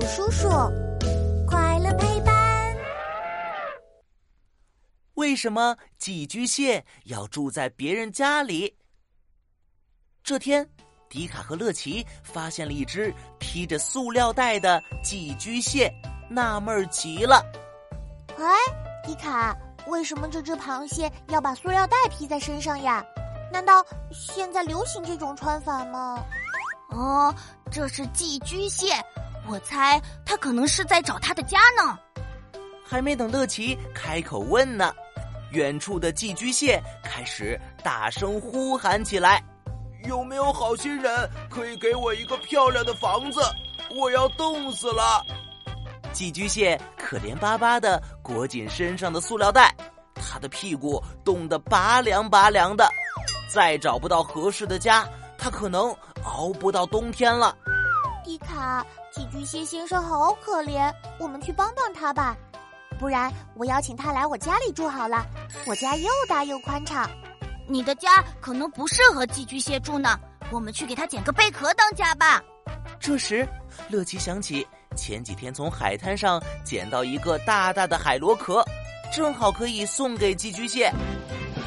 友叔叔，快乐陪伴。为什么寄居蟹要住在别人家里？这天，迪卡和乐奇发现了一只披着塑料袋的寄居蟹，纳闷极了。哎，迪卡，为什么这只螃蟹要把塑料袋披在身上呀？难道现在流行这种穿法吗？哦，这是寄居蟹，我猜他可能是在找他的家呢。还没等乐奇开口问呢，远处的寄居蟹开始大声呼喊起来：“有没有好心人可以给我一个漂亮的房子？我要冻死了！”寄居蟹可怜巴巴的裹紧身上的塑料袋，它的屁股冻得拔凉拔凉的，再找不到合适的家，它可能。熬不到冬天了，迪卡，寄居蟹先生好可怜，我们去帮帮他吧。不然我邀请他来我家里住好了，我家又大又宽敞。你的家可能不适合寄居蟹住呢，我们去给他捡个贝壳当家吧。这时，乐奇想起前几天从海滩上捡到一个大大的海螺壳，正好可以送给寄居蟹。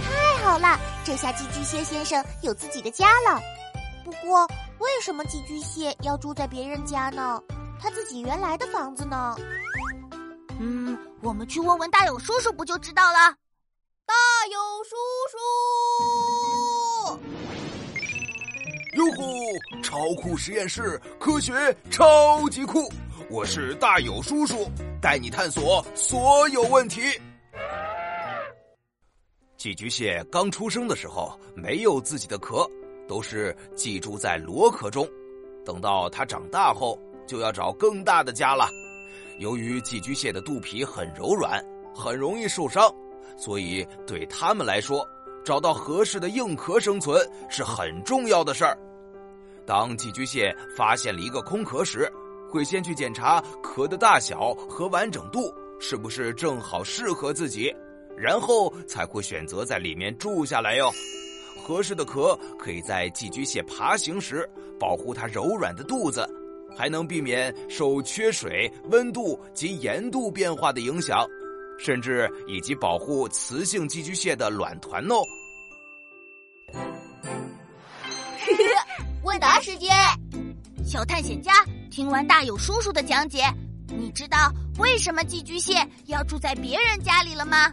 太好了，这下寄居蟹先生有自己的家了。不过，为什么寄居蟹要住在别人家呢？他自己原来的房子呢？嗯，我们去问问大勇叔叔不就知道了。大勇叔叔，哟呼！超酷实验室，科学超级酷！我是大勇叔叔，带你探索所有问题。寄居蟹刚出生的时候没有自己的壳。都是寄住在螺壳中，等到它长大后，就要找更大的家了。由于寄居蟹的肚皮很柔软，很容易受伤，所以对它们来说，找到合适的硬壳生存是很重要的事儿。当寄居蟹发现了一个空壳时，会先去检查壳的大小和完整度是不是正好适合自己，然后才会选择在里面住下来哟。合适的壳可以在寄居蟹爬行时保护它柔软的肚子，还能避免受缺水、温度及盐度变化的影响，甚至以及保护雌性寄居蟹的卵团哦。问答时间，小探险家听完大友叔叔的讲解，你知道为什么寄居蟹要住在别人家里了吗？